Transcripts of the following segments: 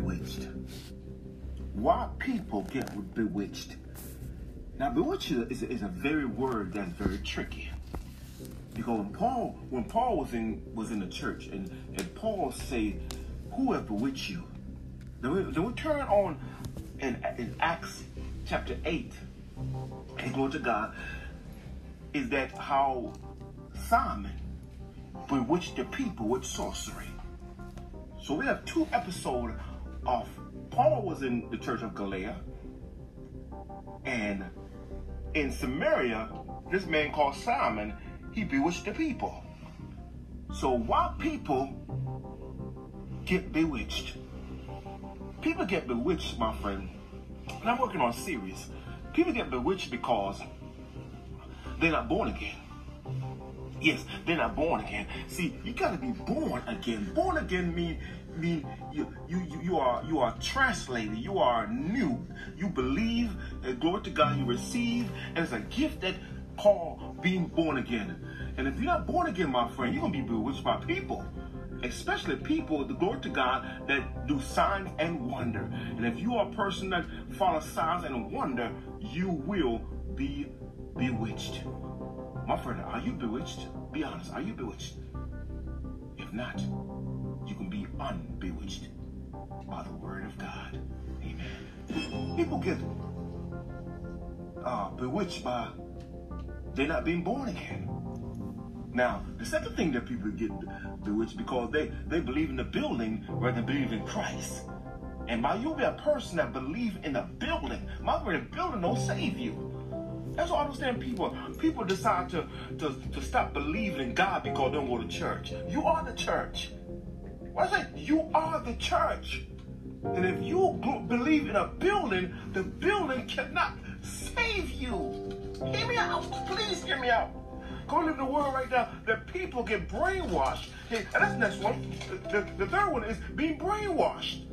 bewitched. Why people get bewitched. Now, bewitched is, is a very word that's very tricky. Because when Paul, when Paul was in was in the church, and, and Paul said, "Who have bewitched you?" Then we, then we turn on in, in Acts chapter eight, and glory to God, is that how Simon bewitched the people with sorcery. So we have two episodes of Paul was in the church of Galatia, and in Samaria, this man called Simon, he bewitched the people. So why people get bewitched? People get bewitched, my friend. And I'm working on a series. People get bewitched because they're not born again. Yes, they're not born again. See, you gotta be born again. Born again mean mean you you you are you are translated. You are new. You believe, and glory to God, you receive, and it's a gift that called being born again. And if you're not born again, my friend, you're gonna be bewitched by people. Especially people, the glory to God, that do signs and wonder. And if you are a person that follows signs and wonder, you will be bewitched. My friend, are you bewitched? Be honest, are you bewitched? If not, you unbewitched by the word of God. Amen. People get uh, bewitched by they're not being born again. Now, the second thing that people get bewitched because they, they believe in the building rather than believe in Christ. And by you be a person that believe in the building, my word, the building don't save you. That's why I understand people. People decide to, to, to stop believing in God because they don't go to church. You are the church. I say? You are the church. And if you believe in a building, the building cannot save you. Hear me out. Please hear me out. Go live in the world right now that people get brainwashed. and that's the next one. The, the, the third one is being brainwashed.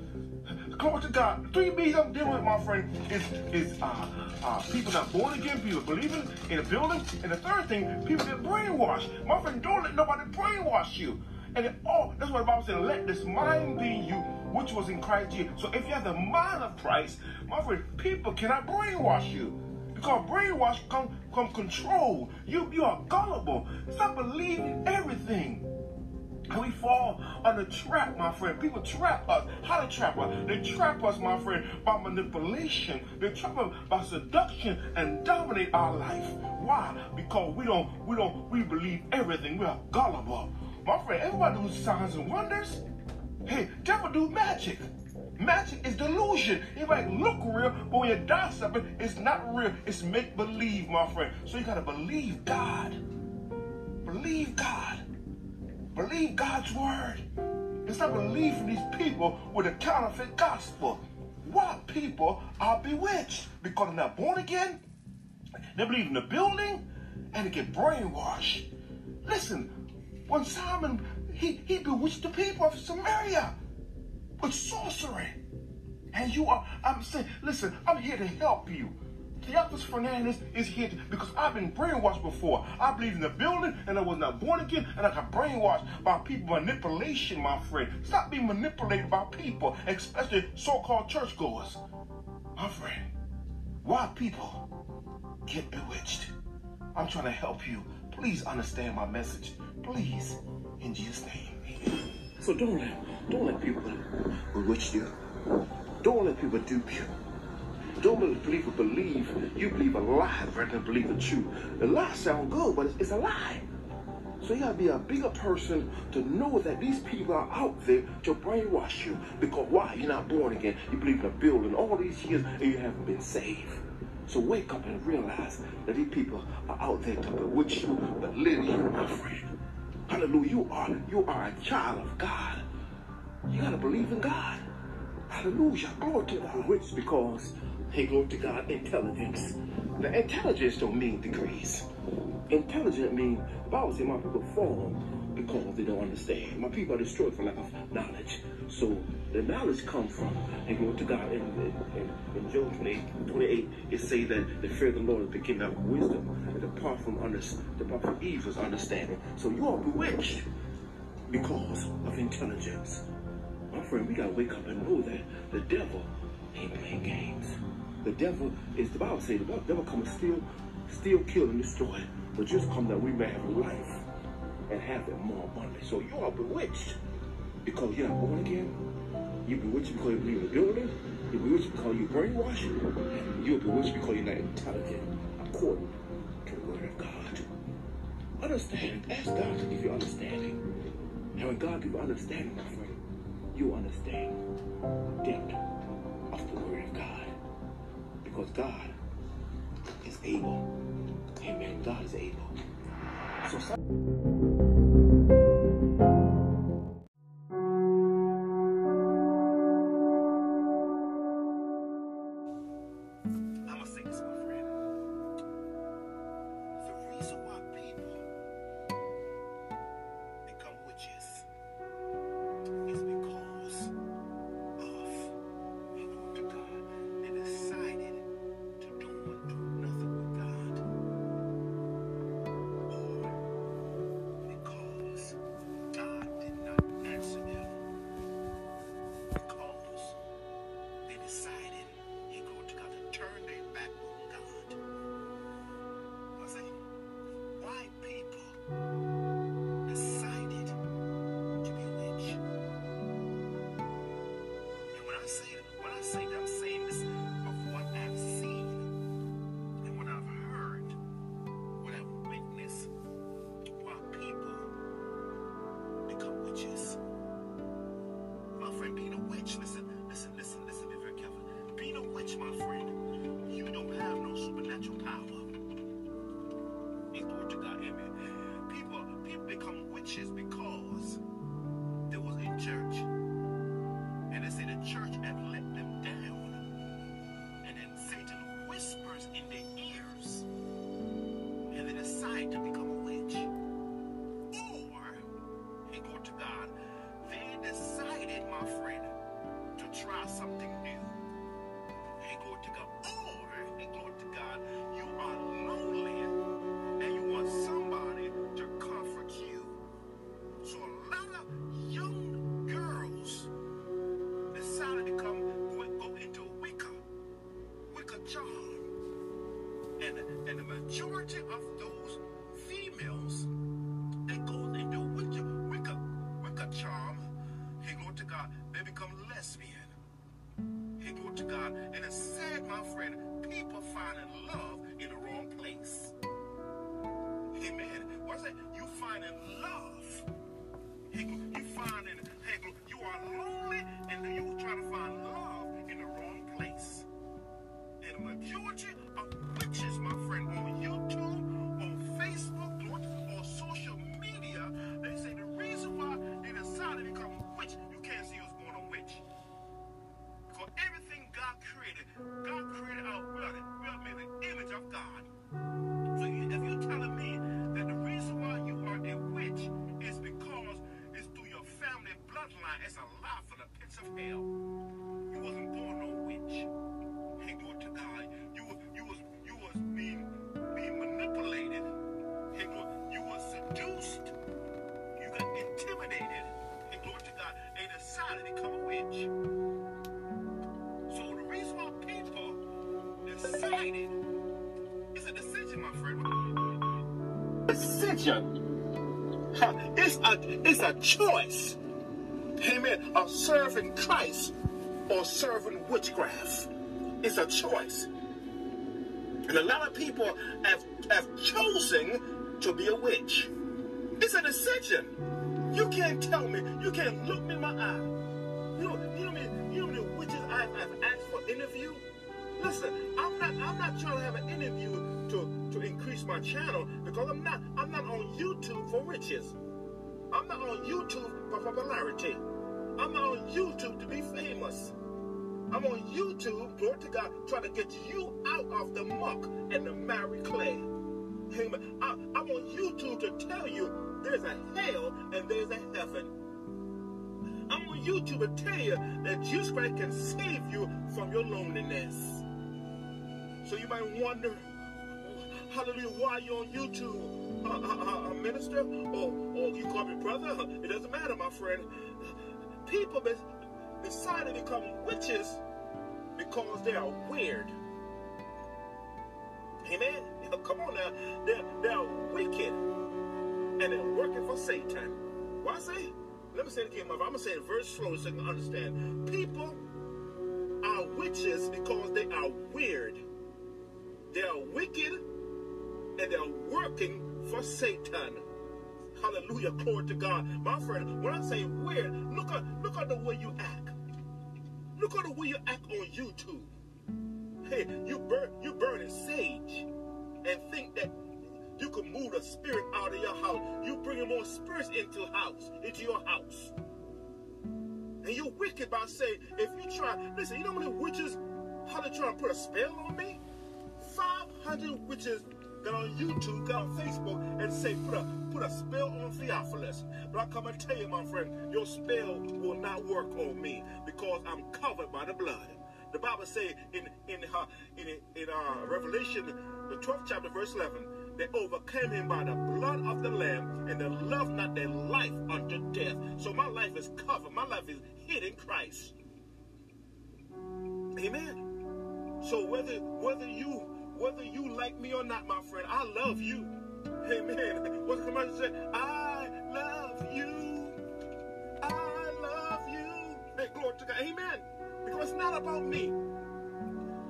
Glory to God. Three B's I'm dealing with, my friend, is is uh, uh, people not born again, people believing in a building. And the third thing, people get brainwashed. My friend, don't let nobody brainwash you. And it, oh, that's what the Bible said, let this mind be you, which was in Christ Jesus. So if you have the mind of Christ, my friend, people cannot brainwash you. Because brainwash come, come control. You, you are gullible. Stop believing everything. And we fall on the trap, my friend. People trap us. How to trap us? They trap us, my friend, by manipulation. They trap us by seduction and dominate our life. Why? Because we don't, we don't, we believe everything. We are gullible. My friend, everybody does signs and wonders. Hey, devil do magic. Magic is delusion. It might look real, but when you die something, it's not real. It's make believe, my friend. So you gotta believe God. Believe God. Believe God's word. Instead of believing these people with a counterfeit gospel. Why people are bewitched? Because they're not born again. They believe in the building and they get brainwashed. Listen, when Simon, he, he bewitched the people of Samaria with sorcery. And you are, I'm saying, listen, I'm here to help you. Theophilus Fernandez is here to, because I've been brainwashed before. I believe in the building and I was not born again and I got brainwashed by people manipulation, my friend. Stop being manipulated by people, especially so-called churchgoers. My friend, why people get bewitched? I'm trying to help you. Please understand my message. Please, in Jesus' name. So don't let, don't let people bewitch you. Don't let people dupe you. Don't let people believe you believe a lie rather than believe the truth. The lie sounds good, but it's, it's a lie. So you gotta be a bigger person to know that these people are out there to brainwash you. Because why? You're not born again. You believe in a building all these years and you haven't been saved. So wake up and realize that these people are out there to bewitch you, but little you, my friend. Hallelujah. You are you are a child of God. You gotta believe in God. Hallelujah. Glory to God. Which because, hey, glory to God, intelligence. Now, intelligence don't mean degrees. Intelligent means, the Bible says my people fall because they don't understand. My people are destroyed for lack of knowledge. So the knowledge comes from and glory to God. In, in, in Job 28, 28, it say that the fear of the Lord is the kingdom of wisdom, and apart from, under, apart from evil's understanding. So you are bewitched because of intelligence. My friend, we got to wake up and know that the devil ain't playing games. The devil is, the Bible says, the devil comes steal, steal, kill, and destroy. But just come that we may have life and have it more abundantly. So you are bewitched because you're not born again. You bewitched because you believe in the building. You bewitched because you brainwashed. You bewitched because you're not intelligent according to the word of God. Understand. Ask God to give you understanding. And when God gives you understanding, my friend, you understand depth of the word of God. Because God is able. Amen. God is able. So some a, it's a choice, amen, of serving Christ or serving witchcraft. It's a choice. And a lot of people have, have chosen to be a witch. It's a decision. You can't tell me, you can't look me in my eye. You know, you know me, you know the witches I, have asked for interview? Listen, I'm not I'm not trying to have an interview to, to increase my channel because I'm not I'm not on YouTube for witches. I'm not on YouTube for popularity. I'm not on YouTube to be famous. I'm on YouTube, glory to God, trying to get you out of the muck and the marry clay. Amen. I, am on YouTube to tell you there's a hell and there's a heaven. I'm on YouTube to tell you that Jesus Christ can save you from your loneliness. So you might wonder, hallelujah, why you're on YouTube, uh, uh, uh, uh minister? Or Oh, you call me brother? It doesn't matter, my friend. People be decide to become witches because they are weird. Amen? Come on now. They're, they're wicked. And they're working for Satan. Why say? Let me say it again, mother. I'm going to say it very slowly so you can understand. People are witches because they are weird. They are wicked and they're working for Satan. Hallelujah. Glory to God. My friend, when I say weird, look at look at the way you act. Look at the way you act on YouTube. Hey, you burn you burning sage and think that you can move the spirit out of your house. You bringing more spirits into house, into your house. And you're wicked by saying, if you try, listen, you know how many witches, how they try to put a spell on me? 500 witches got on YouTube, got on Facebook, and say, put a, put a spell on Theophilus. But I come and tell you, my friend, your spell will not work on me because I'm covered by the blood. The Bible says in in uh, in, in uh, Revelation, the 12th chapter, verse 11, they overcame him by the blood of the Lamb and they loved not their life unto death. So my life is covered. My life is hid in Christ. Amen. So whether whether you whether you like me or not, my friend, I love you. Amen. What's the commercial say? I love you. I love you. Hey, glory to God. Amen. Because it's not about me.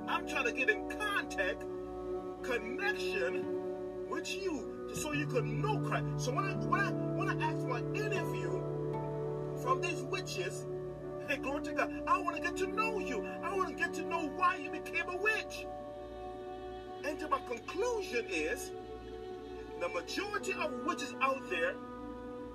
I'm trying to get in contact, connection with you so you can know Christ. So when I when I when I ask for an interview from these witches, hey, glory to God, I want to get to know you. I want to get to know why you became a witch. And to my conclusion is the majority of witches out there,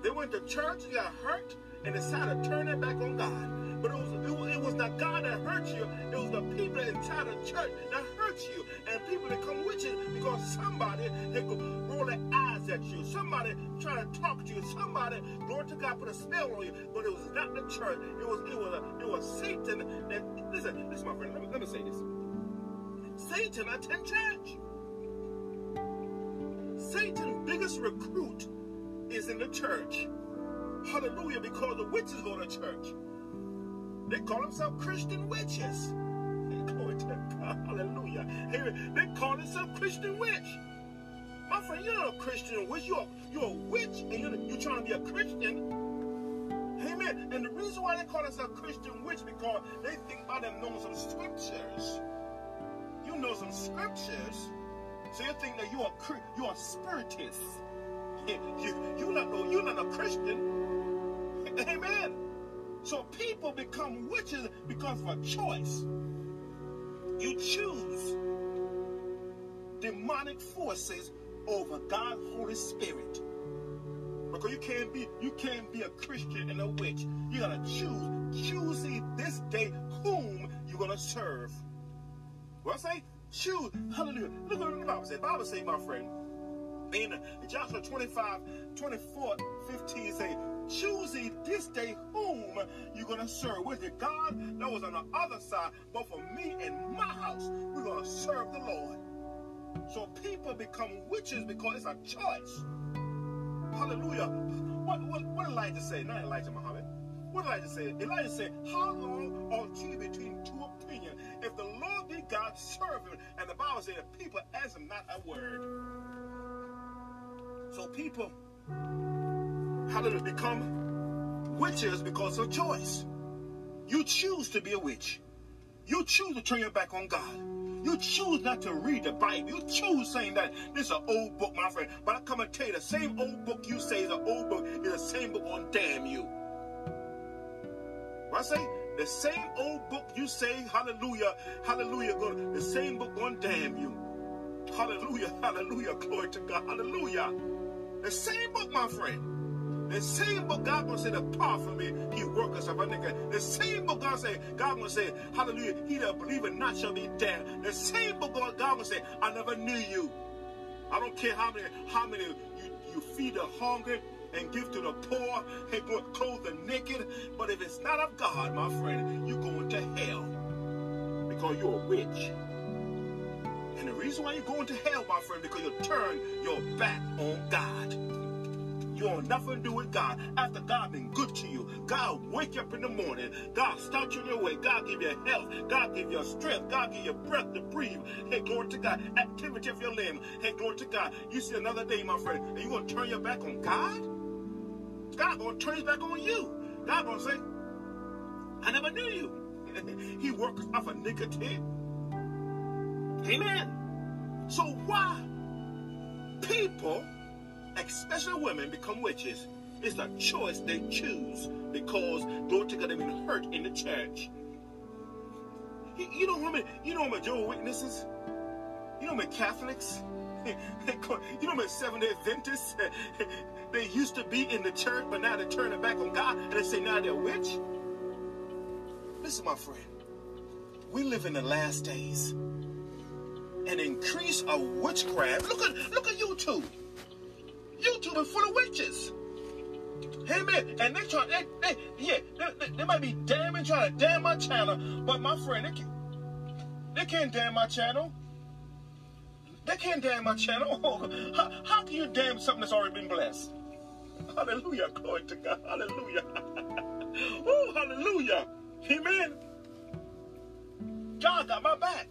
they went to church, got hurt, and decided to turn their back on God. But it was, it, it was not God that hurt you. It was the people inside the church that hurt you. And people that come with you because somebody they could roll their eyes at you. Somebody trying to talk to you. Somebody, Lord to God, put a spell on you. But it was not the church. It was it was a, it was Satan that listen, listen, my friend, let me let me say this. Satan attend church. Satan's biggest recruit is in the church. Hallelujah, because the witches go to church. They call themselves Christian witches. Glory to God. Hallelujah. They call themselves Christian witch. My friend, you're not a Christian witch. You're, you're a witch and you're, you're trying to be a Christian. Amen. And the reason why they call themselves Christian witch because they think by them knowing some scriptures. You know some scriptures. So you think that you're you're a spiritist. You, you're, not, know you're not a Christian. Amen. So people become witches because of a choice. You choose demonic forces over God's Holy Spirit. Because you can't be you can't be a Christian and a witch. You gotta choose. Choose this day whom you're gonna serve. What I say? Choose. Hallelujah. Look what the Bible says. Bible say, my friend. In Joshua 25, 24, 15 say, Choose this day whom you're going to serve. With it God that was on the other side, but for me and my house, we're going to serve the Lord. So people become witches because it's a choice. Hallelujah. What, what, what Elijah say? Not Elijah Muhammad. What Elijah say? Elijah said, How long are you between two opinions? If the Lord be God, serve him. And the Bible says, people answer not a word. So people hallelujah, become witches because of choice. You choose to be a witch. You choose to turn your back on God. You choose not to read the Bible. You choose saying that this is an old book, my friend. But I come and tell you, the same old book you say is an old book is the same book on damn you. What I say? The same old book you say, hallelujah, hallelujah, God, the same book on damn you. Hallelujah, hallelujah, glory to God, hallelujah. The same book, my friend. The same book God gonna say, depart from me, he workers of nigga. The same book God say, God gonna say, hallelujah, he that believeth not shall be damned. The same book God, gonna say, I never knew you. I don't care how many, how many feed the hungry and give to the poor and go clothe the naked. But if it's not of God, my friend, you're going to hell because you're a witch. And the reason why you're going to hell, my friend, because you turn your back on God. You nothing to do with God. After God been good to you, God wake you up in the morning. God start you in your way. God give you health. God give you strength. God give you breath to breathe. Hey, glory to God. Activity of your limb. Hey, glory to God. You see another day, my friend, and you gonna turn your back on God? God gonna turn his back on you. God gonna say, I never knew you. he works off iniquity. Amen. So why people, especially women, become witches? It's a choice they choose because don't take them been hurt in the church. You know many, you know how many Jehovah's Witnesses? You know how many Catholics? you know how many Seventh-day Adventists? they used to be in the church, but now they turn it back on God and they say now they're a witch. Listen, my friend. We live in the last days. An increase of witchcraft. Look at look at YouTube. YouTube is full of witches. Amen. And they try, they, they yeah, they, they, they, might be damning, trying to damn my channel, but my friend, they, can, they can't damn my channel. They can't damn my channel. how, how can you damn something that's already been blessed? Hallelujah. Glory to God. Hallelujah. oh, hallelujah. Amen. God got my back.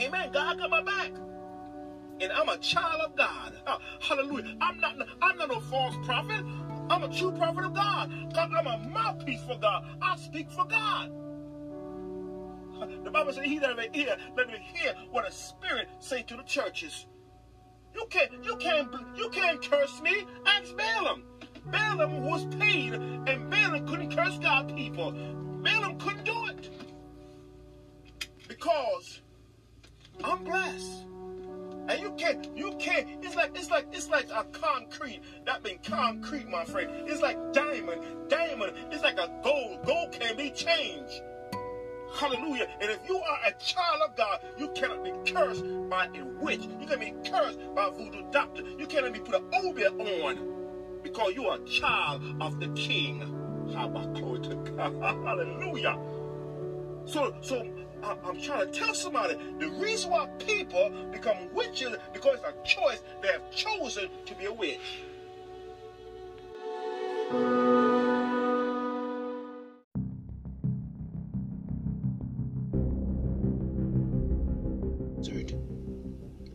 Amen. God got my back. And I'm a child of God. Uh, hallelujah. I'm not I'm not a false prophet. I'm a true prophet of God. I'm a mouthpiece for God. I speak for God. Uh, the Bible says, He that may hear, let me hear what a spirit say to the churches. You can't, you can't, you can't curse me. Ask Balaam. Balaam was paid, and Balaam couldn't curse God people. Balaam couldn't do it because I'm blessed. And you can't, you can't, it's like, it's like, it's like a concrete. That means concrete, my friend. It's like diamond. Diamond, it's like a gold. Gold can be changed. Hallelujah. And if you are a child of God, you cannot be cursed by a witch. You cannot be cursed by a voodoo doctor. You cannot be put an obeah on because you are a child of the king. Hallelujah. So, so I'm trying to tell somebody the reason why people become witches because it's a choice they have chosen to be a witch.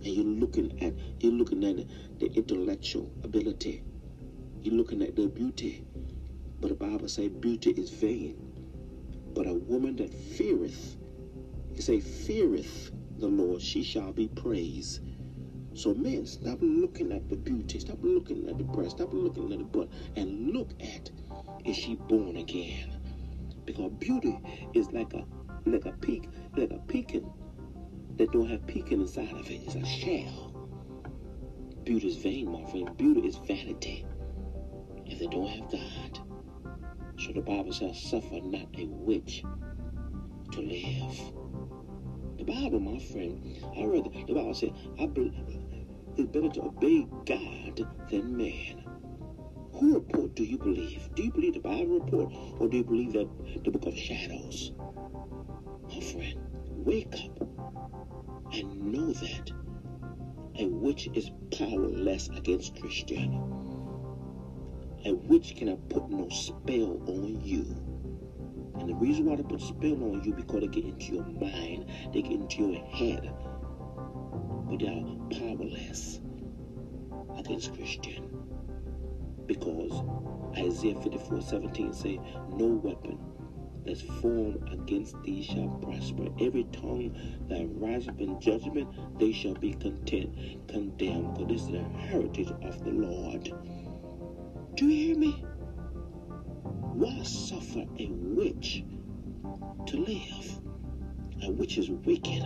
And you're looking at you're looking at the intellectual ability. You're looking at the beauty. But the Bible says beauty is vain. But a woman that feareth he say, feareth the Lord, she shall be praised. So men, stop looking at the beauty, stop looking at the breast, stop looking at the butt, and look at is she born again? Because beauty is like a like a peak, like a pecan that don't have pecan inside of it. It's a shell. Beauty is vain, my friend. Beauty is vanity if they don't have God. So the Bible says, suffer not a witch to live. The Bible, my friend, I read the, Bible said, I believe it's better to obey God than man. Who report do you believe? Do you believe the Bible report or do you believe that the book of shadows? My friend, wake up and know that a witch is powerless against Christianity. A witch cannot put no spell on you. And the reason why they put spell on you because they get into your mind, they get into your head. But they are powerless against Christian. Because Isaiah 54 17 say, No weapon that's formed against thee shall prosper. Every tongue that rises up in judgment, they shall be content, condemned. Because this is the heritage of the Lord. Do you hear me? Why suffer a witch to live? A witch is wicked.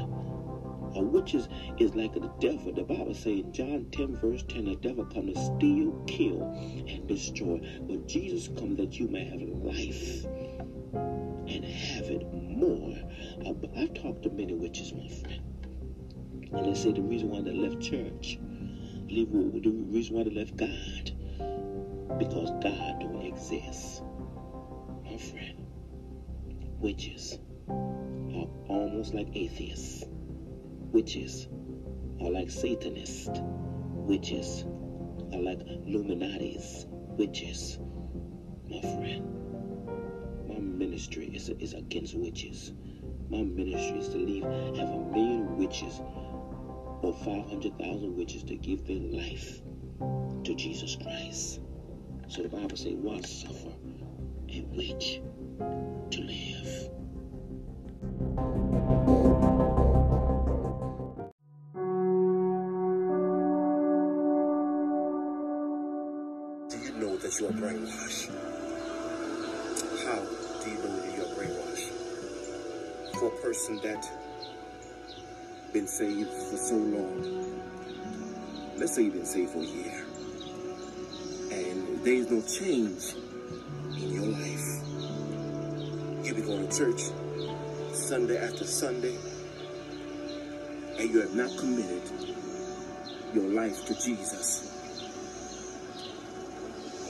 A witch is, is like the devil. The Bible says in John 10, verse 10, the devil come to steal, kill, and destroy. But Jesus come that you may have life and have it more. I've talked to many witches, my friend. And they say the reason why they left church, the reason why they left God, because God don't exist witches are uh, almost like atheists. Witches uh, are like Satanists. Witches uh, are like Illuminati's, witches. My friend, my ministry is, is against witches. My ministry is to leave, have a million witches or 500,000 witches to give their life to Jesus Christ. So the Bible says, one suffer a witch to live. Do you know that you are brainwashed? How do you know that you are brainwashed? For a person that been saved for so long, let's say you've been saved for a year, and there's no change in your life. You've been going to church Sunday after Sunday, and you have not committed your life to Jesus.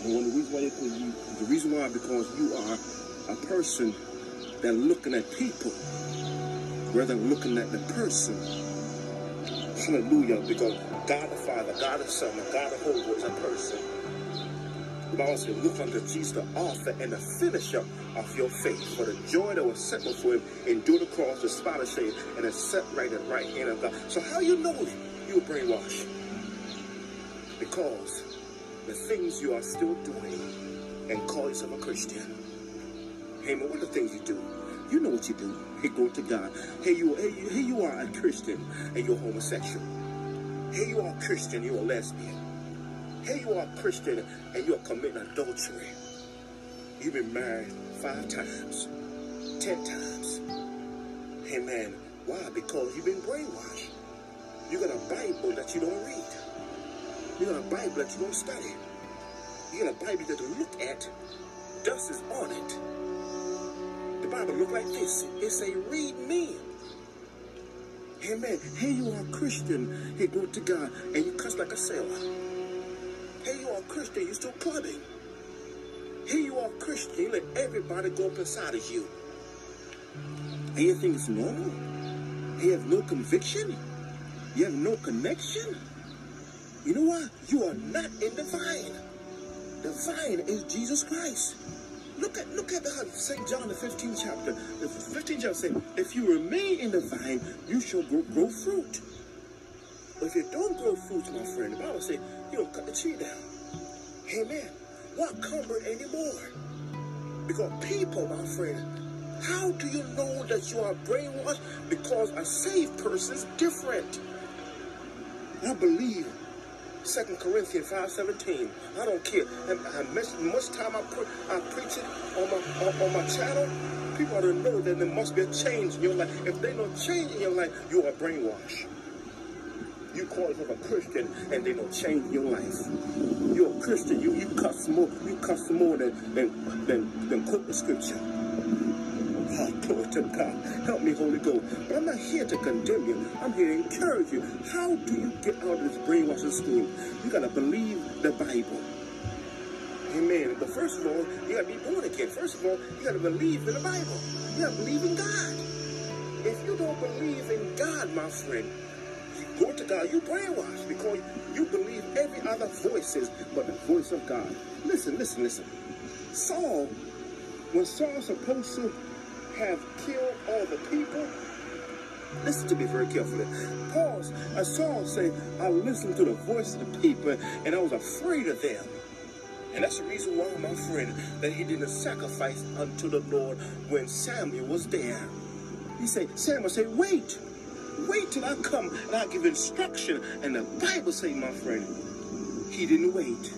And one of the reasons why you, the reason why because you are a person that looking at people rather than looking at the person. Hallelujah. Because God the Father, God the Son, and God the Holy Ghost is a person. Bible says, look unto Jesus, the author and the finisher of your faith. For the joy that was set before him, endure the cross, the spot of shame, and is set right at the right hand of God. So how you know you were brainwashed? Because the things you are still doing and call yourself a Christian. Hey man, what are the things you do? You know what you do. Hey, go to God. Hey, you, hey, you, hey, you are a Christian and you're homosexual. Hey, you are a Christian, you're a lesbian. Hey, you are a Christian and you're committing adultery. You've been married five times, ten times. Hey, man, why? Because you've been brainwashed. You got a Bible that you don't read. You got a Bible that you don't study. You got a Bible that you look at. Dust is on it. The Bible look like this. It say, read me. Amen. Hey, you are a Christian. Hey, go to God. And you cuss like a sailor. Hey, you are Christian. You still clubbing. Here you are Christian. You let everybody go up inside of you. And you think it's normal? You have no conviction? You have no connection? You know what? You are not in the vine. The vine is Jesus Christ. Look at look at the St. John the 15th chapter. The 15th chapter says, if you remain in the vine, you shall grow, grow fruit. But if you don't grow fruit, my friend, the Bible says you don't cut the tree down. Amen. What cumber anymore? Because people, my friend, how do you know that you are brainwashed? Because a saved person is different. I believe Second Corinthians 5.17. I don't care how much, much time I, put, I preach it on my, on, on my channel. People ought to know that there must be a change in your life. If there's no change in your life, you are brainwashed. You call yourself a Christian and they don't change your life. You're a Christian, you, you cuss more, you cuss more than, than, than, than quote the scripture. Oh, glory to God. Help me, Holy Ghost. But I'm not here to condemn you. I'm here to encourage you. How do you get out of this brainwashing scheme? You got to believe the Bible. Amen. But first of all, you got to be born again. First of all, you got to believe in the Bible. You got to believe in God. If you don't believe in God, my friend, God, you brainwashed because you believe every other voices but the voice of God. Listen, listen, listen. Saul, when Saul supposed to have killed all the people, listen to me very carefully. Pause. As uh, Saul said, I listened to the voice of the people and I was afraid of them. And that's the reason why, my friend, that he didn't sacrifice unto the Lord when Samuel was there. He said, Samuel said, wait, wait till I come and I give instruction. And the Bible say, my friend, he didn't wait.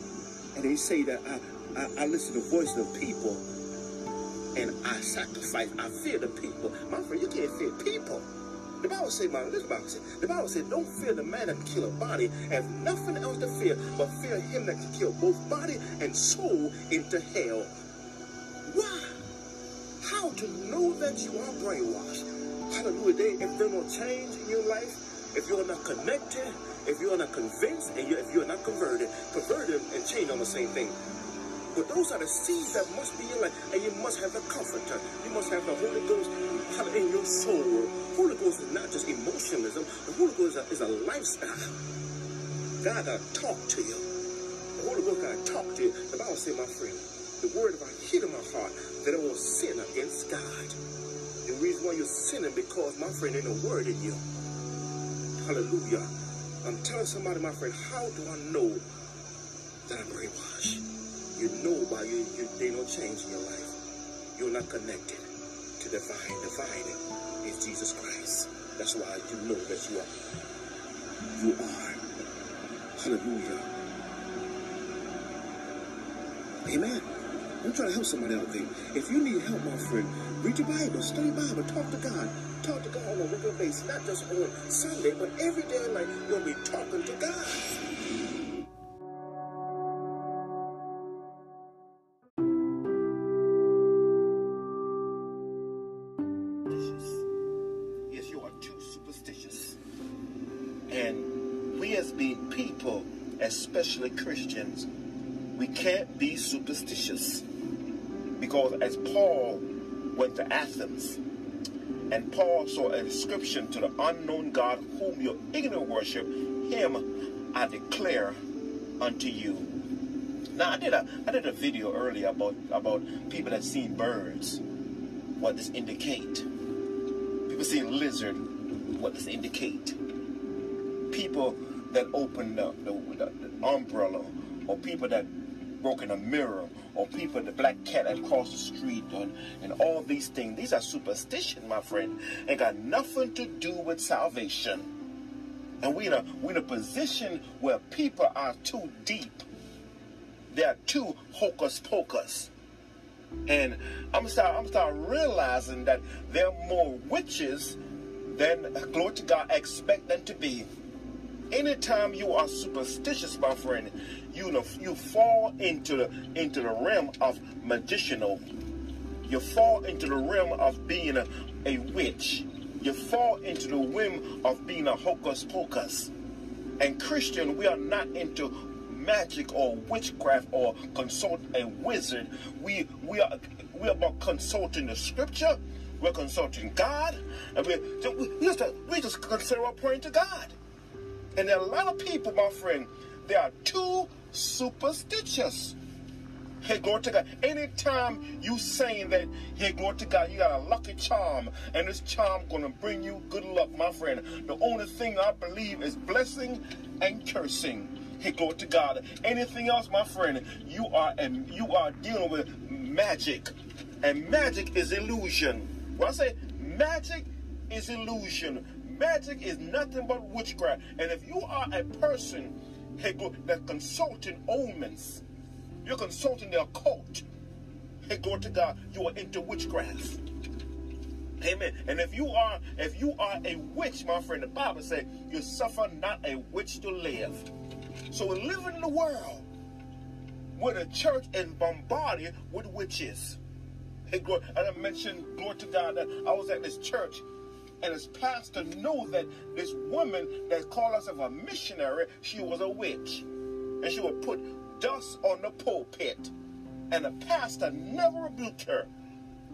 And they say that I, I, I listen to the voice of the people and I sacrifice. I fear the people. My friend, you can't fear people. The Bible say, my this Bible say, the Bible said, don't fear the man that can kill a body, have nothing else to fear, but fear him that can kill both body and soul into hell. Why? How to know that you are brainwashed? Hallelujah. They, if there's no change in your life, if you're not connected, if you're not convinced, and you're, if you're not converted, converted and change on the same thing. But those are the seeds that must be in life. And you must have the comforter. You must have the Holy Ghost in your soul. Holy Ghost is not just emotionalism. The Holy Ghost is a, is a lifestyle. God to talk to you. The Holy Ghost gotta talk to you. The Bible says, my friend, the word of I in my heart that I won't sin against God. Reason why you're sinning because my friend ain't no word in you. Hallelujah. I'm telling somebody, my friend, how do I know that I'm brainwashed? You know by you, you they no change in your life. You're not connected to the vine. The vine is Jesus Christ. That's why you know that you are. You are. Hallelujah. Amen. I'm trying to help somebody out there. If you need help, my friend, read your Bible, study Bible, talk to God. Talk to God on a regular basis, not just on Sunday, but every day of life, you'll be talking to God. Yes, you are too superstitious. And we as being people, especially Christians, we can't be superstitious. Because as Paul went to Athens, and Paul saw an inscription to the unknown God whom you ignorant worship, him I declare unto you. Now I did a I did a video earlier about about people that seen birds, what this indicate. People see lizard, what does indicate? People that open the, the, the umbrella, or people that broke in a mirror, or people, the black cat that crossed the street, and, and all these things. These are superstition, my friend, and got nothing to do with salvation. And we're in a we're in a position where people are too deep. They're too hocus pocus. And I'm start I'm start realizing that there are more witches than glory to God expect them to be. Anytime you are superstitious, my friend, you you fall into the into the realm of magicianal. You fall into the realm of being a, a witch. You fall into the whim of being a hocus pocus. And Christian, we are not into magic or witchcraft or consult a wizard. We we are we are about consulting the scripture. We're consulting God, and we we just we just consider our praying to God. And there are a lot of people, my friend, There are too superstitious. Hey, glory to God. Anytime you saying that, hey, glory to God, you got a lucky charm, and this charm gonna bring you good luck, my friend. The only thing I believe is blessing and cursing. Hey, glory to God. Anything else, my friend, you are and you are dealing with magic, and magic is illusion. When I say magic is illusion, magic is nothing but witchcraft. And if you are a person, hey, glory, that consulting omens, you're consulting the occult. Hey, glory to God, you are into witchcraft. Amen. And if you are, if you are a witch, my friend, the Bible says you suffer not a witch to live. So we live in the world where the church is bombarded with witches. Hey, glory, and I mentioned, glory to God, that I was at this church and his pastor knew that this woman that called herself a missionary, she was a witch. And she would put dust on the pulpit. And the pastor never rebuked her.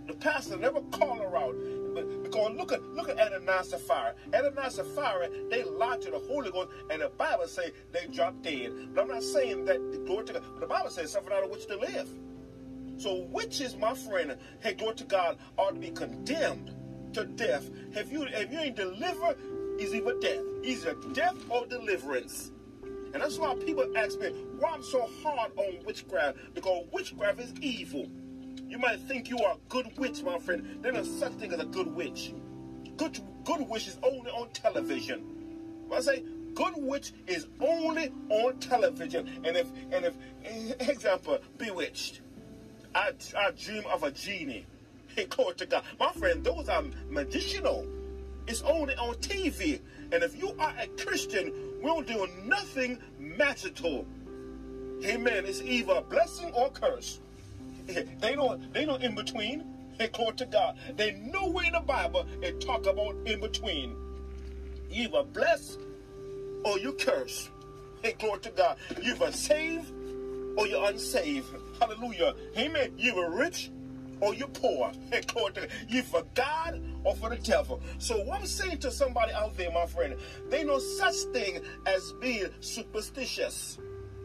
The pastor never called her out. But because look at look at Ananias and Sapphira. Ananias and Sapphira, they lied to the Holy Ghost, and the Bible say they dropped dead. But I'm not saying that the glory to God. But the Bible says something out of which to live. So witches, my friend, hey, glory to God, ought to be condemned to death. If you if you ain't delivered, it's either death. Either death or deliverance. And that's why people ask me why I'm so hard on witchcraft. Because witchcraft is evil. You might think you are a good witch, my friend. There's no such thing as a good witch. Good good witch is only on television. When I say good witch is only on television. And if and if example, bewitched. I, I dream of a genie. Glory to God. My friend, those are magicianal. It's only on TV. And if you are a Christian, we don't do nothing magical. Amen. It's either a blessing or a curse. They don't they don't in between. Hey, glory to God. They nowhere in the Bible it talk about in between. Either bless or you curse. Hey, glory to God. You either save or you're unsaved. Hallelujah. Amen. You are rich or you're poor. You for God or for the devil. So what I'm saying to somebody out there, my friend, they know such thing as being superstitious.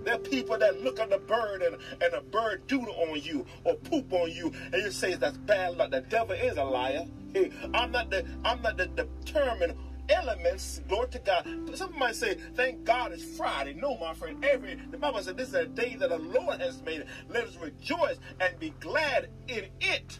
There are people that look at the bird and, and a bird doodle on you or poop on you, and you say that's bad luck. The devil is a liar. Hey, I'm not the I'm not the determined elements. Glory to God. Some might say, "Thank God it's Friday." No, my friend. Every the Bible said this is a day that the Lord has made. Let us rejoice and be glad in it.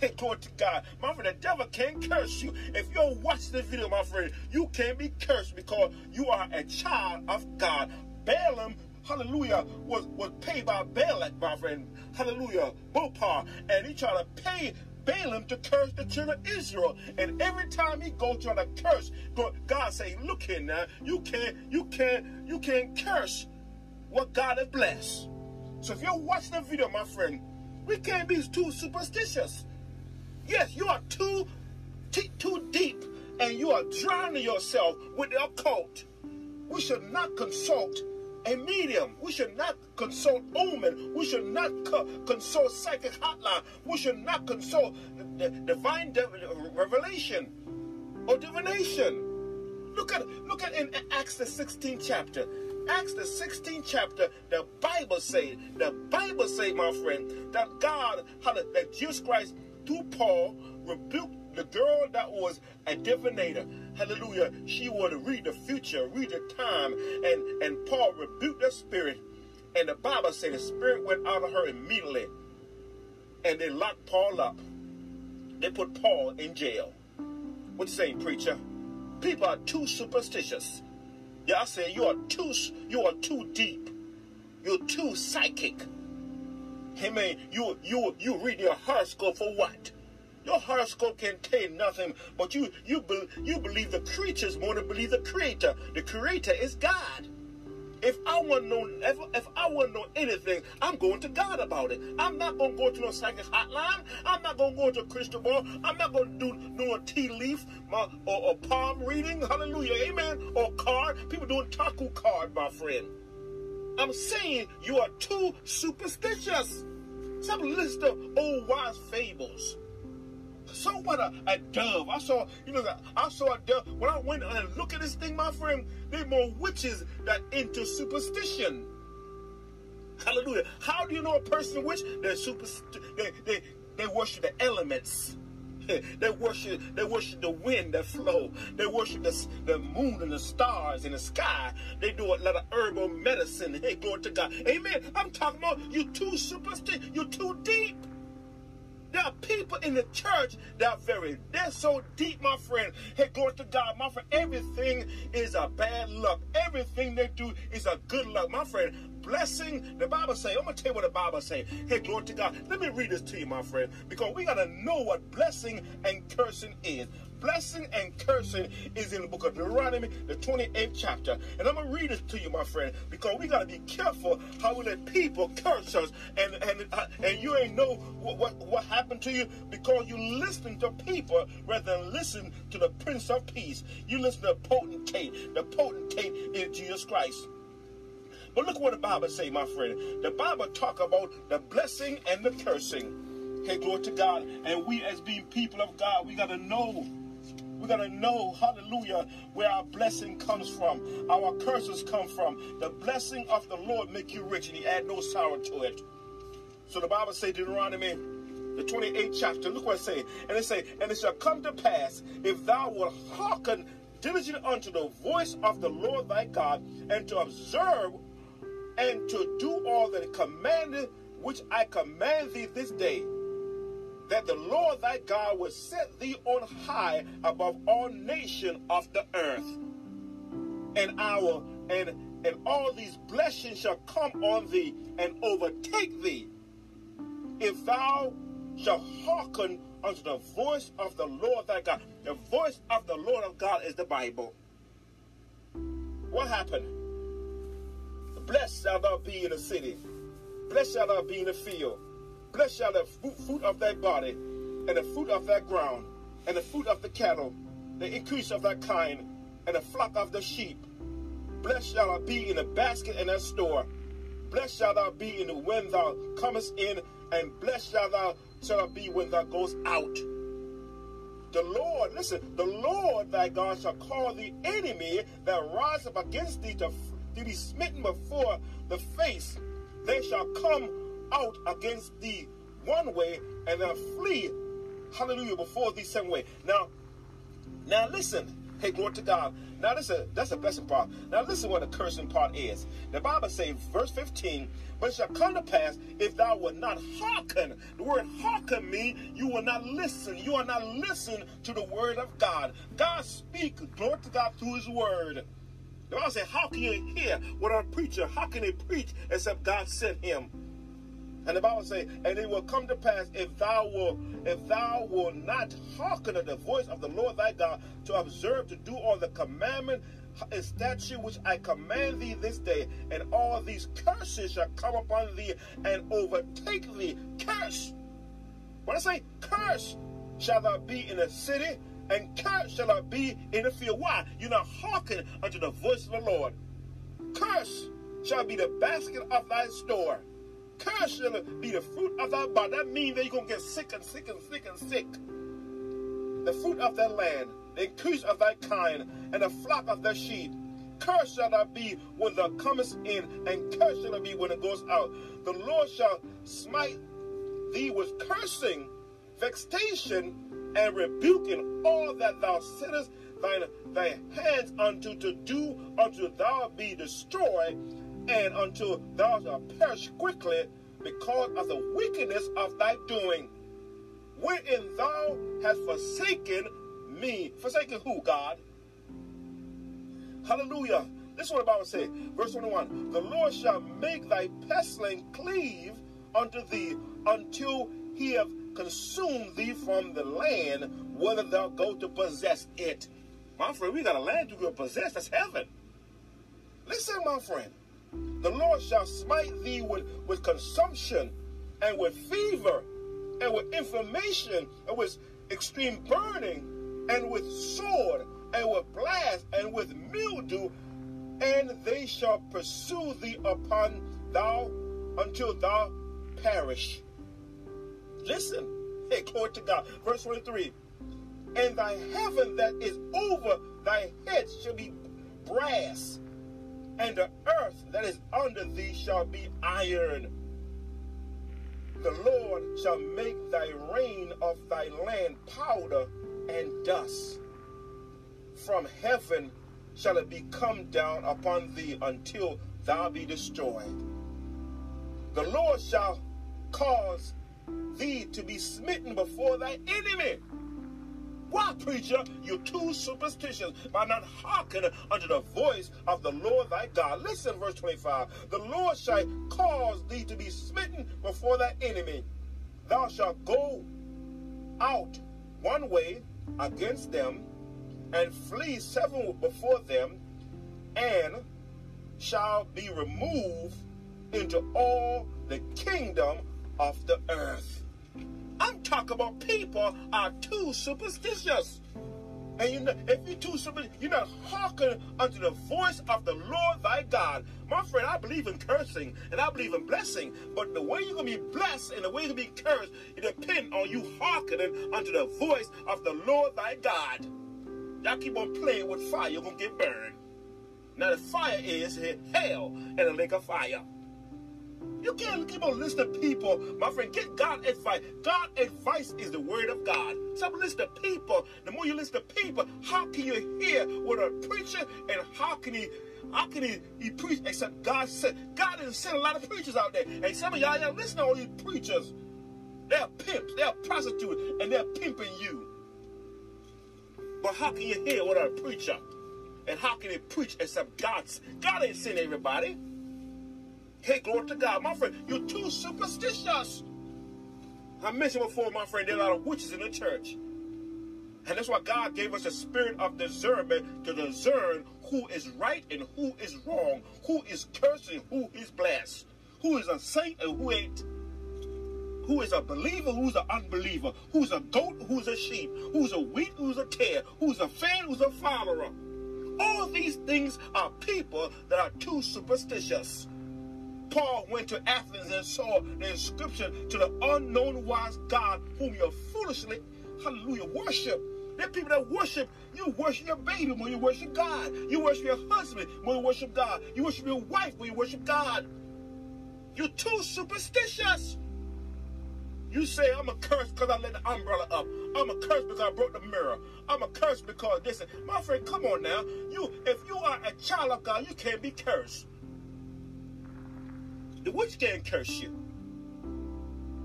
Glory to God. My friend, the devil can't curse you. If you watch this video, my friend, you can't be cursed because you are a child of God. Balaam hallelujah, was, was paid by Balak, my friend, hallelujah, Bopar, and he tried to pay Balaam to curse the children of Israel. And every time he go try to curse, God say, look here now, you can't, you can't, you can't curse what God has blessed. So if you're watching the video, my friend, we can't be too superstitious. Yes, you are too, too deep and you are drowning yourself with the occult. We should not consult a medium. We should not consult omen. We should not co consult psychic hotline. We should not consult the, the divine revelation or divination. Look at look at in Acts the 16th chapter. Acts the 16th chapter, the Bible say, the Bible say, my friend, that God, that Jesus Christ through Paul rebuked the girl that was a divinator, hallelujah, she would read the future, read the time, and, and Paul rebuked the spirit. And the Bible said the spirit went out of her immediately. And they locked Paul up. They put Paul in jail. What you saying, preacher? People are too superstitious. Yeah, I say you are too you are too deep. You're too psychic. Hey man, you you you read your horoscope for what? Your horoscope tell nothing, but you you be, you believe the creatures more than believe the creator. The creator is God. If I want to know if, if I want to know anything, I'm going to God about it. I'm not going to go to no psychic hotline. I'm not going to go to crystal ball. I'm not going to do no tea leaf or, or palm reading. Hallelujah. Amen. Or card. People doing taku card, my friend. I'm saying you are too superstitious. Some list of old wise fables. So what a, a dove. I saw, you know, I saw a dove. When I went and look at this thing, my friend, they more witches that into superstition. Hallelujah. How do you know a person witch? They're super they, they they worship the elements. They worship, they worship the wind that flow. They worship the, the moon and the stars in the sky. They do a lot of herbal medicine. Hey, glory to God. Amen. I'm talking about you too superstitious. You're too deep. There are people in the church that are very, they're so deep, my friend. Hey, glory to God, my friend. Everything is a bad luck. Everything they do is a good luck, my friend. Blessing, the Bible say, I'm to tell you what the Bible say. Hey, glory to God. Let me read this to you, my friend, because we got to know what blessing and cursing is. Blessing and cursing is in the book of Deuteronomy, the 28th chapter. And I'm to read this to you, my friend, because we got to be careful how we let people curse us. And and uh, and you ain't know what, what, what happened to you because you listen to people rather than listen to the Prince of Peace. You listen to potentate. The potentate is Jesus Christ. But look what the Bible say, my friend. The Bible talk about the blessing and the cursing. Okay, glory to God. And we as being people of God, we got to know we got to know, hallelujah, where our blessing comes from, our curses come from. The blessing of the Lord make you rich, and he add no sorrow to it. So the Bible say Deuteronomy, the 28th chapter, look what it say. And it say, And it shall come to pass, if thou wilt hearken diligently unto the voice of the Lord thy God, and to observe and to do all that commanded, which I command thee this day, that the Lord thy God will set thee on high above all nations of the earth. And our and and all these blessings shall come on thee and overtake thee, if thou shalt hearken unto the voice of the Lord thy God. The voice of the Lord of God is the Bible. What happened? Blessed shall thou be in the city. Blessed shall thou be in the field. Blessed shall the fruit of thy body, and the fruit of thy ground, and the fruit of the cattle, the increase of thy kind, and the flock of the sheep. Blessed shall thou be in the basket and the store. Blessed shall thou be in the when thou comest in, and blessed shall thou shall be when thou goest out. The Lord, listen, the Lord thy God shall call the enemy that rise up against thee to to be smitten before the face, they shall come out against thee one way and they'll flee, hallelujah, before thee seven way. Now, now listen. Hey, glory to God. Now this is that's a blessing part. Now listen what the cursing part is. The Bible says, verse 15, but it shall come to pass if thou wilt not hearken. The word hearken means you will not listen. You are not listen to the word of God. God speaks, glory to God, through his word. The Bible says, How can you hear what a preacher? How can he preach except God sent him? And the Bible says, and it will come to pass if thou will, if thou will not hearken to the voice of the Lord thy God to observe to do all the commandment and statute which I command thee this day, and all these curses shall come upon thee and overtake thee. Curse. When I say curse, shall thou be in a city, and curse shall thou be in the field. Why? You're not hearkening unto the voice of the Lord. Curse shall be the basket of thy store. Curse shall be the fruit of thy body. That means that you're going to get sick and sick and sick and sick. The fruit of thy land, the increase of thy kind, and the flock of thy sheep. Curse shall thou be when thou comest in, and curse shall thou be when it goes out. The Lord shall smite thee with cursing, vexation, and rebuking all that thou sittest thine, thy hands unto to do until thou be destroyed and until thou shalt perish quickly because of the wickedness of thy doing. Wherein thou hast forsaken me. Forsaken who, God? Hallelujah. This is what the Bible says. Verse 21. The Lord shall make thy pestilence cleave unto thee until he have consumed thee from the land, whether thou go to possess it. My friend, we got a land to go possess. That's heaven. Listen, my friend. The Lord shall smite thee with, with consumption and with fever and with inflammation and with extreme burning and with sword and with blast and with mildew, and they shall pursue thee upon thou until thou perish. Listen, hey, glory to God. Verse 23 And thy heaven that is over thy head shall be brass and the earth that is under thee shall be iron. The Lord shall make thy rain of thy land powder and dust. From heaven shall it be come down upon thee until thou be destroyed. The Lord shall cause thee to be smitten before thy enemy. Why, preacher, you're too superstitious by not hearkening unto the voice of the Lord thy God. Listen, verse 25. The Lord shall cause thee to be smitten before thy enemy. Thou shalt go out one way against them and flee seven before them and shall be removed into all the kingdom of the earth. I'm talking about people are too superstitious. And you know, if you're too superstitious, you're not hearkening unto the voice of the Lord thy God. My friend, I believe in cursing and I believe in blessing. But the way you're going to be blessed and the way you're going to be cursed, it depends on you hearkening unto the voice of the Lord thy God. Y'all keep on playing with fire, you're going to get burned. Now, the fire is hell and a lake of fire. You can't keep on listening to people, my friend. Get God advice. God advice is the word of God. Stop listening to people. The more you listen to people, how can you hear what a preacher and how can he how can he, he preach except God said God didn't send a lot of preachers out there. And some of y'all, y'all listen to all these preachers. They're pimps, they're prostitutes, and they're pimping you. But how can you hear what a preacher? And how can he preach except God's God ain't send everybody? Hey, glory to God. My friend, you're too superstitious. I mentioned before, my friend, there are a lot of witches in the church. And that's why God gave us a spirit of discernment to discern who is right and who is wrong, who is cursed and who is blessed, who is a saint and who ain't, who is a believer, who's an unbeliever, who's a goat, who's a sheep, who's a wheat, who's a tare, who's a fan, who's a follower. All these things are people that are too superstitious. Paul went to Athens and saw the inscription to the unknown wise God whom you foolishly, hallelujah, worship. There people that worship. You worship your baby when you worship God. You worship your husband when you worship God. You worship your wife when you worship God. You're too superstitious. You say, I'm a curse because I let the umbrella up. I'm a curse because I broke the mirror. I'm a curse because this. My friend, come on now. You, if you are a child of God, you can't be cursed. The witch can't curse you.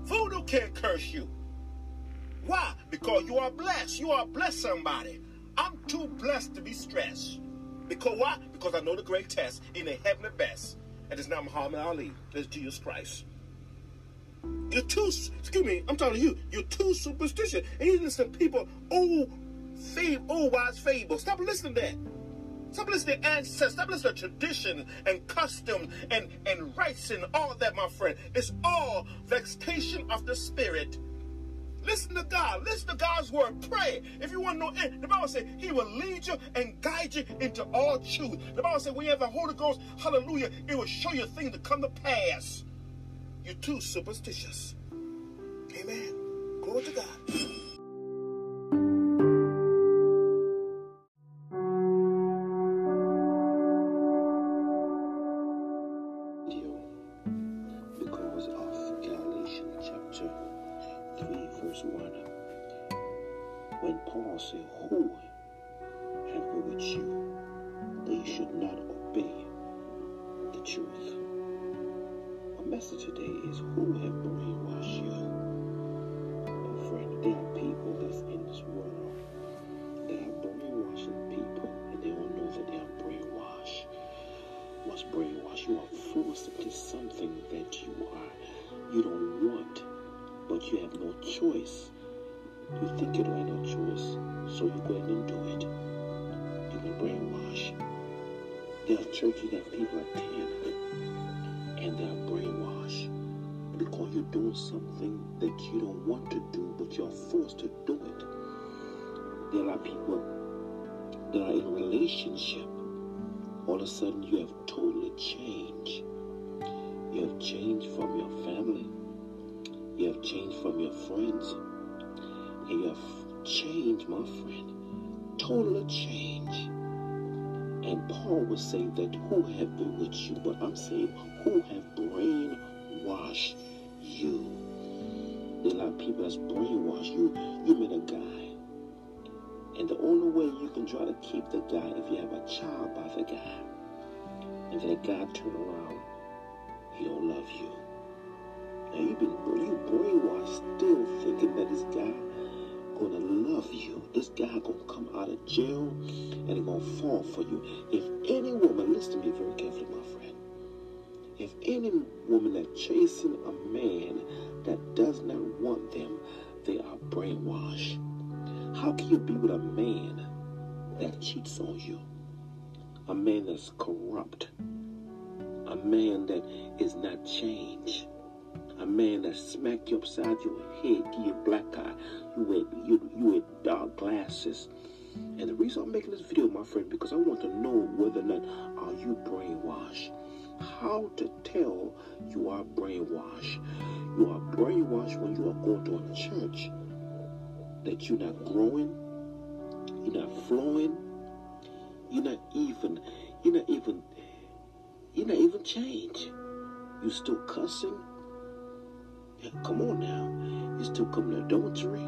Voodoo can't curse you. Why? Because you are blessed. You are blessed somebody. I'm too blessed to be stressed. Because why? Because I know the great test in the heavenly best. And it's not Muhammad Ali. It's Jesus Christ. You're too, excuse me, I'm talking to you. You're too superstitious. And you listen to people, oh, old, fable, old oh, wise fable. Stop listening to that. Listening to ancestors. Listening to tradition and custom and, and rites and all that, my friend. It's all vexation of the spirit. Listen to God. Listen to God's word. Pray. If you want to know, eh, the Bible says He will lead you and guide you into all truth. The Bible says when you have the Holy Ghost, hallelujah, it will show you things to come to pass. You're too superstitious. Amen. Glory to God. People that's brainwashed you. You met a guy. And the only way you can try to keep the guy if you have a child by the guy. And then the guy turn around, he don't love you. Now you've been you brainwashed still thinking that this guy gonna love you. This guy gonna come out of jail and he gonna fall for you. If any woman, listen to me very carefully, my friend. If any woman that chasing a man that does not want them, they are brainwashed. How can you be with a man that cheats on you? A man that's corrupt. A man that is not changed. A man that smack you upside your head, give you black eye. You wear, you, you wear dark glasses. And the reason I'm making this video, my friend, because I want to know whether or not are you brainwashed. How to tell you are brainwashed. You are brainwashed when you are going to a church that you're not growing, you're not flowing, you're not even, you're not even, you're not even changed. You're still cussing. Yeah, come on now. You're still committing adultery.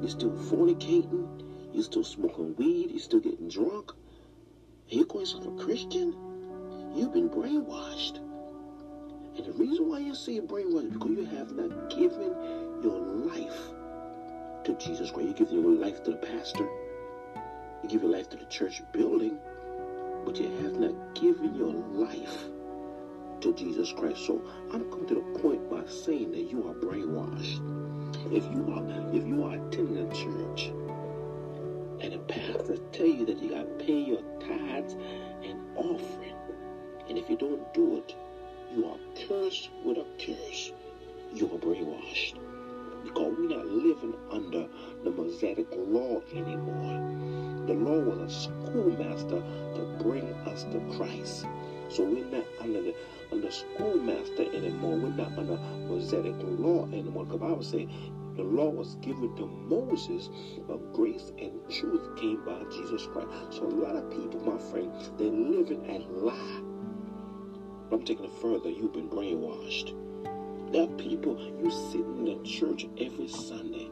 You're still fornicating. You're still smoking weed. You're still getting drunk. And you're calling yourself a Christian. You've been brainwashed. And the reason why you say brainwashed is because you have not given your life to Jesus Christ. You give your life to the pastor. You give your life to the church building. But you have not given your life to Jesus Christ. So I'm coming to the point by saying that you are brainwashed. If you are if you are attending a church and the pastor tell you that you gotta pay your tithes and offering, and if you don't do it, you are cursed with a curse. You are brainwashed because we're not living under the Mosaic law anymore. The law was a schoolmaster to bring us to Christ. So we're not under the under schoolmaster anymore. We're not under Mosaic law anymore. The Bible says The law was given to Moses, but grace and truth came by Jesus Christ. So a lot of people, my friend, they're living a lie. I'm taking it further. You've been brainwashed. There are people you sit in the church every Sunday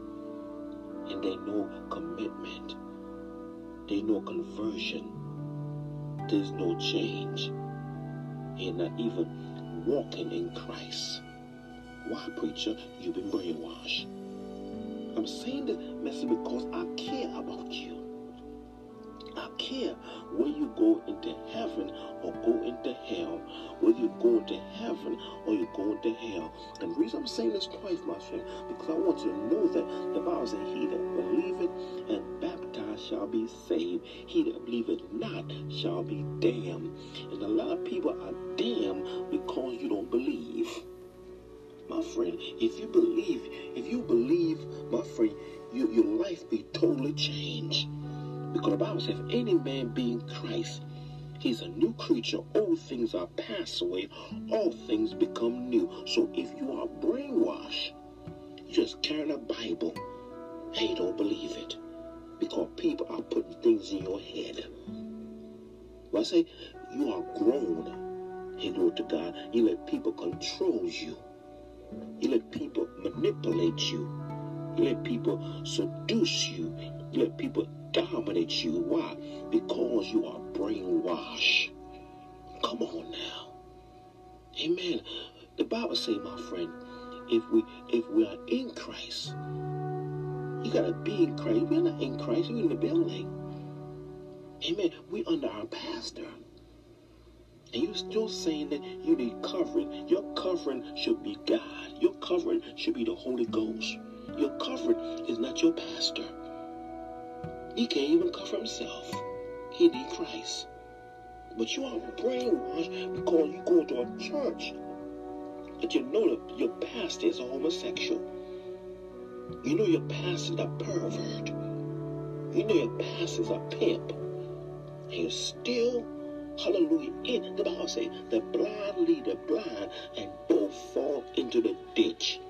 and they know commitment. They know conversion. There's no change. And not even walking in Christ. Why, preacher? You've been brainwashed. I'm saying this message because I care about you. Care where you go into heaven or go into hell, whether you go into heaven or you go into hell. And the reason I'm saying this twice, my friend, because I want you to know that the Bible says, He that believeth and baptized shall be saved, he that believeth not shall be damned. And a lot of people are damned because you don't believe. My friend, if you believe, if you believe, my friend, you, your life be totally changed. Because the Bible says, if any man be in Christ, he's a new creature. Old things are passed away, all things become new. So if you are brainwashed, you just carrying a Bible and you don't believe it. Because people are putting things in your head. Well, I say, you are grown. Hey, glory to God. You let people control you. You let people manipulate you. You let people seduce you. You let people dominate you. Why? Because you are brainwashed. Come on now. Amen. The Bible say, my friend, if we if we are in Christ, you gotta be in Christ. We're not in Christ, we're in the building. Amen. We under our pastor. And you're still saying that you need covering. Your covering should be God. Your covering should be the Holy Ghost. Your covering is not your pastor. He can't even cover himself. He need Christ. But you are brainwashed because you go to a church that you know that your pastor is a homosexual. You know your pastor is a pervert. You know your pastor is a pimp. And you're still, hallelujah, in the Bible says the blind lead the blind and both fall into the ditch.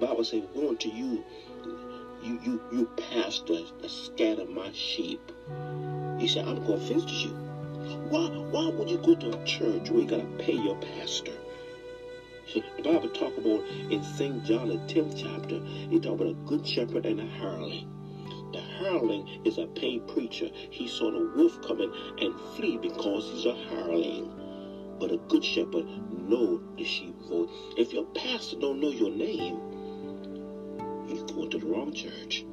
Bible says, woe to you you you you pastor that scatter my sheep. He said, I'm gonna you. Why why would you go to a church where you gotta pay your pastor? The Bible talk about in St. John the 10th chapter, he talk about a good shepherd and a hireling. The hireling is a paid preacher. He saw the wolf coming and flee because he's a hireling. But a good shepherd know the sheep voice. If your pastor don't know your name, you going to the wrong church.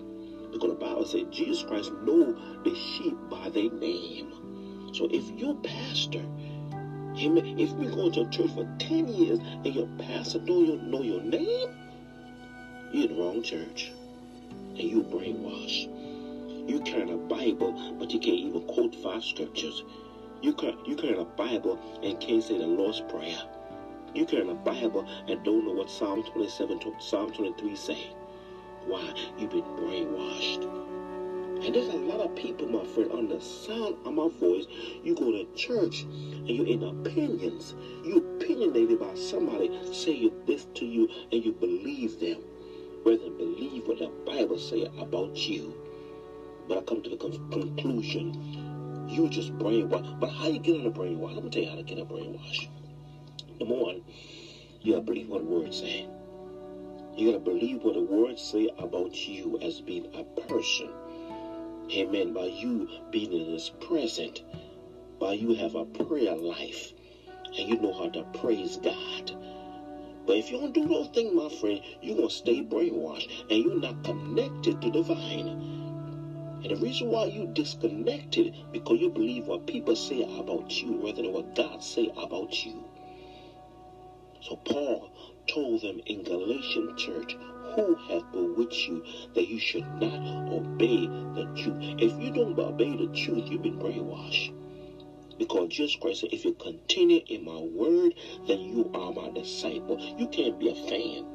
Because the Bible says Jesus Christ know the sheep by their name. So if your pastor, if you've been going to a church for 10 years and your pastor don't your, know your name, you're in the wrong church. And you brainwashed. You carry a Bible, but you can't even quote five scriptures. You carry, you carry a Bible and can't say the Lord's Prayer. You carry a Bible and don't know what Psalm 27, Psalm 23 say. Why? You've been brainwashed. And there's a lot of people, my friend, on the sound of my voice. You go to church and you're in opinions. You opinionated by somebody saying this to you and you believe them rather than believe what the Bible say about you. But I come to the conclusion, you just brainwashed. But how you get in a brainwash? Let me tell you how to get a brainwash. Number one, you gotta believe what the word say. You gotta believe what the words say about you as being a person. Amen. By you being in His present, by you have a prayer life, and you know how to praise God. But if you don't do those things, my friend, you're gonna stay brainwashed, and you're not connected to the vine. And the reason why you disconnected because you believe what people say about you rather than what God say about you. So Paul told them in Galatian church, who hath bewitched you that you should not obey the truth? If you don't obey the truth, you've been brainwashed. Because Jesus Christ said, if you continue in my word, then you are my disciple. You can't be a fan.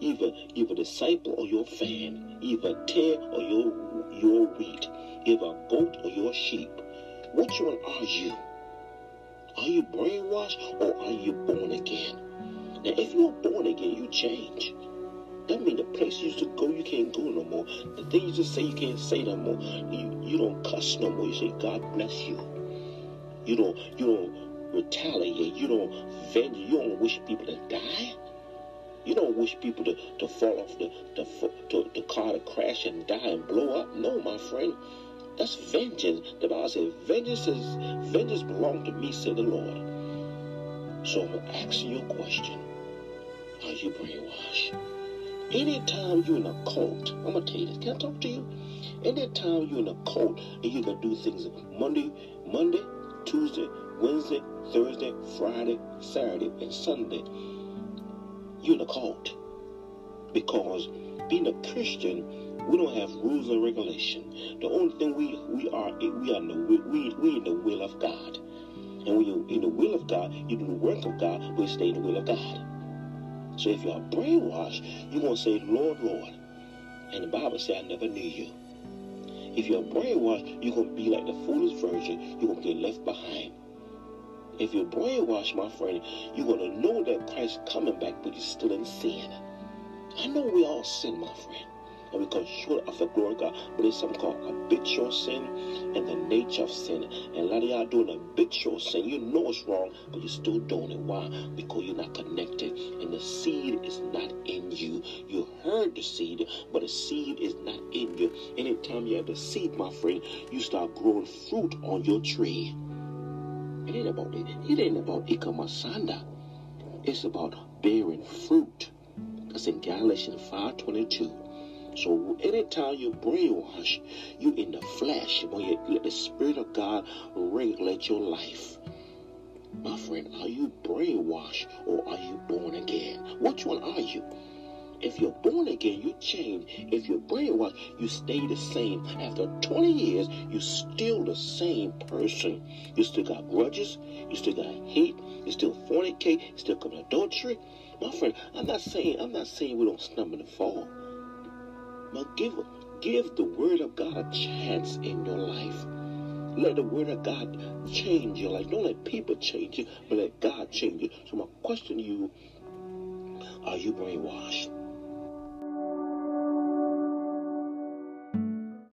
Either either disciple or your fan. Either tare or your your wheat. Either goat or your sheep. Which one are you? Are you brainwashed or are you born again? Now, if you're born again, you change. That means the place you used to go, you can't go no more. The things you used to say, you can't say no more. You, you don't cuss no more. You say, God bless you. You don't, you don't retaliate. You don't venge. You don't wish people to die. You don't wish people to, to fall off the, the, the, the car to crash and die and blow up. No, my friend. That's vengeance. The Bible says, vengeance is vengeance belong to me, said the Lord. So I'm asking you a question. Are you brainwashed? Anytime you're in a cult, I'm gonna tell you this. Can I talk to you? Anytime you're in a cult and you can do things Monday, Monday, Tuesday, Wednesday, Thursday, Friday, Saturday, and Sunday, you're in a cult. Because being a Christian, we don't have rules and regulation. The only thing we we are we are in the we we in the will of God. And when you're in the will of God, you do the work of God, but you stay in the will of God. So if you're brainwashed, you're gonna say, Lord, Lord. And the Bible says, I never knew you. If you're brainwashed, you're gonna be like the foolish virgin, you're gonna get left behind. If you're brainwashed, my friend, you're gonna know that Christ's coming back, but you're still in sin. I know we all sin, my friend and we of the glory of God. But it's something called habitual sin and the nature of sin. And a lot of y'all doing habitual sin. You know it's wrong, but you're still doing it. Why? Because you're not connected. And the seed is not in you. You heard the seed, but the seed is not in you. Anytime you have the seed, my friend, you start growing fruit on your tree. It ain't about it. It ain't about ikamasanda. It's about bearing fruit. That's in Galatians 5.22. So anytime you brainwash, you in the flesh. When you let the Spirit of God regulate your life. My friend, are you brainwashed or are you born again? Which one are you? If you're born again, you change. If you're brainwashed, you stay the same. After 20 years, you're still the same person. You still got grudges. You still got hate. You still fornicate. You still commit adultery. My friend, I'm not saying I'm not saying we don't stumble and fall. But give, give the Word of God a chance in your life. Let the Word of God change your life. Don't let people change you, but let God change you. So my question to you, are you brainwashed?